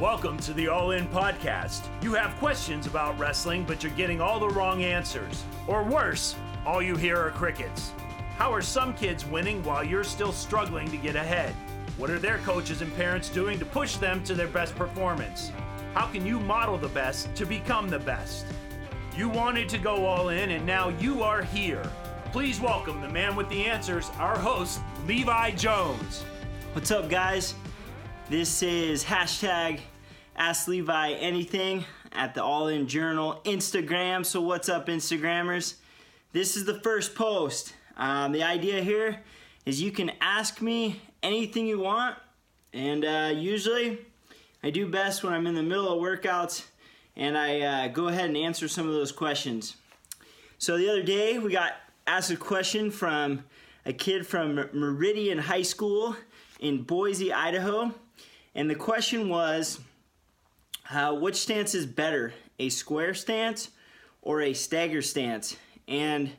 Welcome to the All In Podcast. You have questions about wrestling, but you're getting all the wrong answers. Or worse, all you hear are crickets. How are some kids winning while you're still struggling to get ahead? What are their coaches and parents doing to push them to their best performance? How can you model the best to become the best? You wanted to go all in, and now you are here. Please welcome the man with the answers, our host, Levi Jones. What's up, guys? This is hashtag Ask Levi Anything at the All In Journal Instagram. So, what's up, Instagrammers? This is the first post. Um, the idea here is you can ask me anything you want, and uh, usually I do best when I'm in the middle of workouts and I uh, go ahead and answer some of those questions. So, the other day we got asked a question from a kid from Meridian High School in Boise, Idaho. And the question was uh, which stance is better, a square stance or a stagger stance? And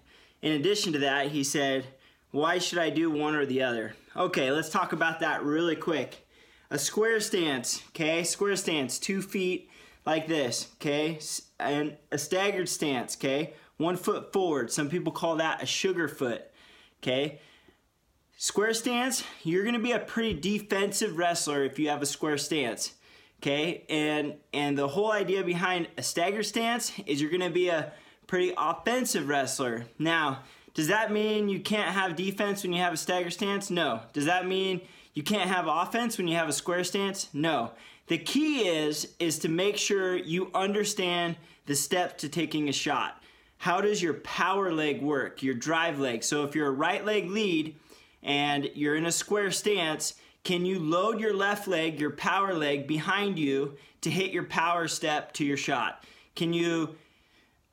in addition to that, he said, why should I do one or the other? Okay, let's talk about that really quick. A square stance, okay? Square stance, two feet like this, okay? And a staggered stance, okay? One foot forward. Some people call that a sugar foot, okay? Square stance, you're gonna be a pretty defensive wrestler if you have a square stance. Okay, and and the whole idea behind a stagger stance is you're gonna be a pretty offensive wrestler. Now, does that mean you can't have defense when you have a stagger stance? No. Does that mean you can't have offense when you have a square stance? No. The key is is to make sure you understand the steps to taking a shot. How does your power leg work? Your drive leg. So if you're a right leg lead, and you're in a square stance, can you load your left leg, your power leg, behind you to hit your power step to your shot? Can you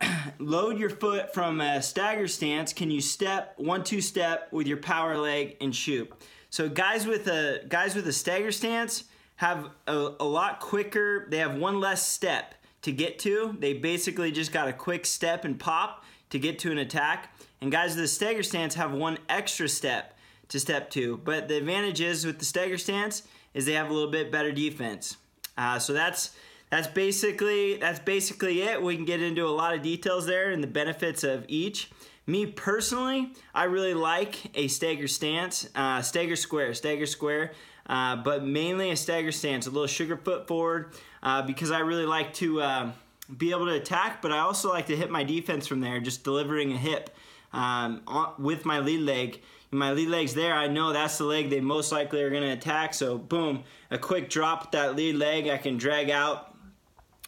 load your foot from a stagger stance? Can you step one two step with your power leg and shoot? So guys with a guys with a stagger stance have a, a lot quicker. They have one less step to get to. They basically just got a quick step and pop to get to an attack. And guys with a stagger stance have one extra step to step two. But the advantage is with the stagger stance is they have a little bit better defense. Uh, so that's that's basically that's basically it. We can get into a lot of details there and the benefits of each. Me personally, I really like a stagger stance, uh, stagger square, stagger square, uh, but mainly a stagger stance, a little sugar foot forward, uh, because I really like to uh, be able to attack, but I also like to hit my defense from there, just delivering a hip um, with my lead leg my lead leg's there, I know that's the leg they most likely are going to attack. So, boom, a quick drop with that lead leg, I can drag out.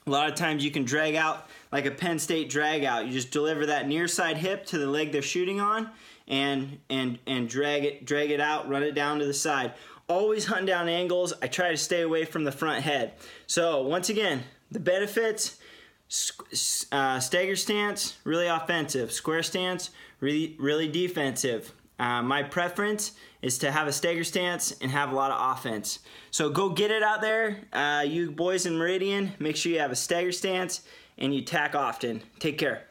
A lot of times you can drag out like a Penn State drag out. You just deliver that near side hip to the leg they're shooting on and and and drag it drag it out, run it down to the side. Always hunt down angles. I try to stay away from the front head. So, once again, the benefits uh, stagger stance, really offensive. Square stance, really really defensive. Uh, my preference is to have a stagger stance and have a lot of offense. So go get it out there, uh, you boys in Meridian. Make sure you have a stagger stance and you tack often. Take care.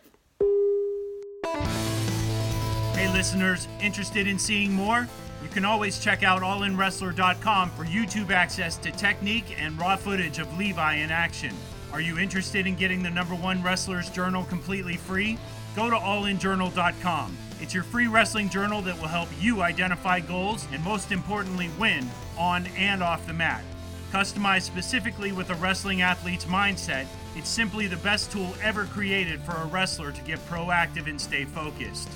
Hey, listeners, interested in seeing more? You can always check out allinwrestler.com for YouTube access to technique and raw footage of Levi in action. Are you interested in getting the number one wrestler's journal completely free? Go to allinjournal.com. It's your free wrestling journal that will help you identify goals and, most importantly, win on and off the mat. Customized specifically with a wrestling athlete's mindset, it's simply the best tool ever created for a wrestler to get proactive and stay focused.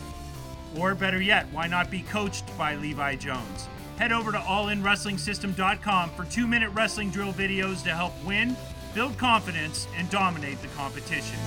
Or better yet, why not be coached by Levi Jones? Head over to allinwrestlingsystem.com for two minute wrestling drill videos to help win, build confidence, and dominate the competition.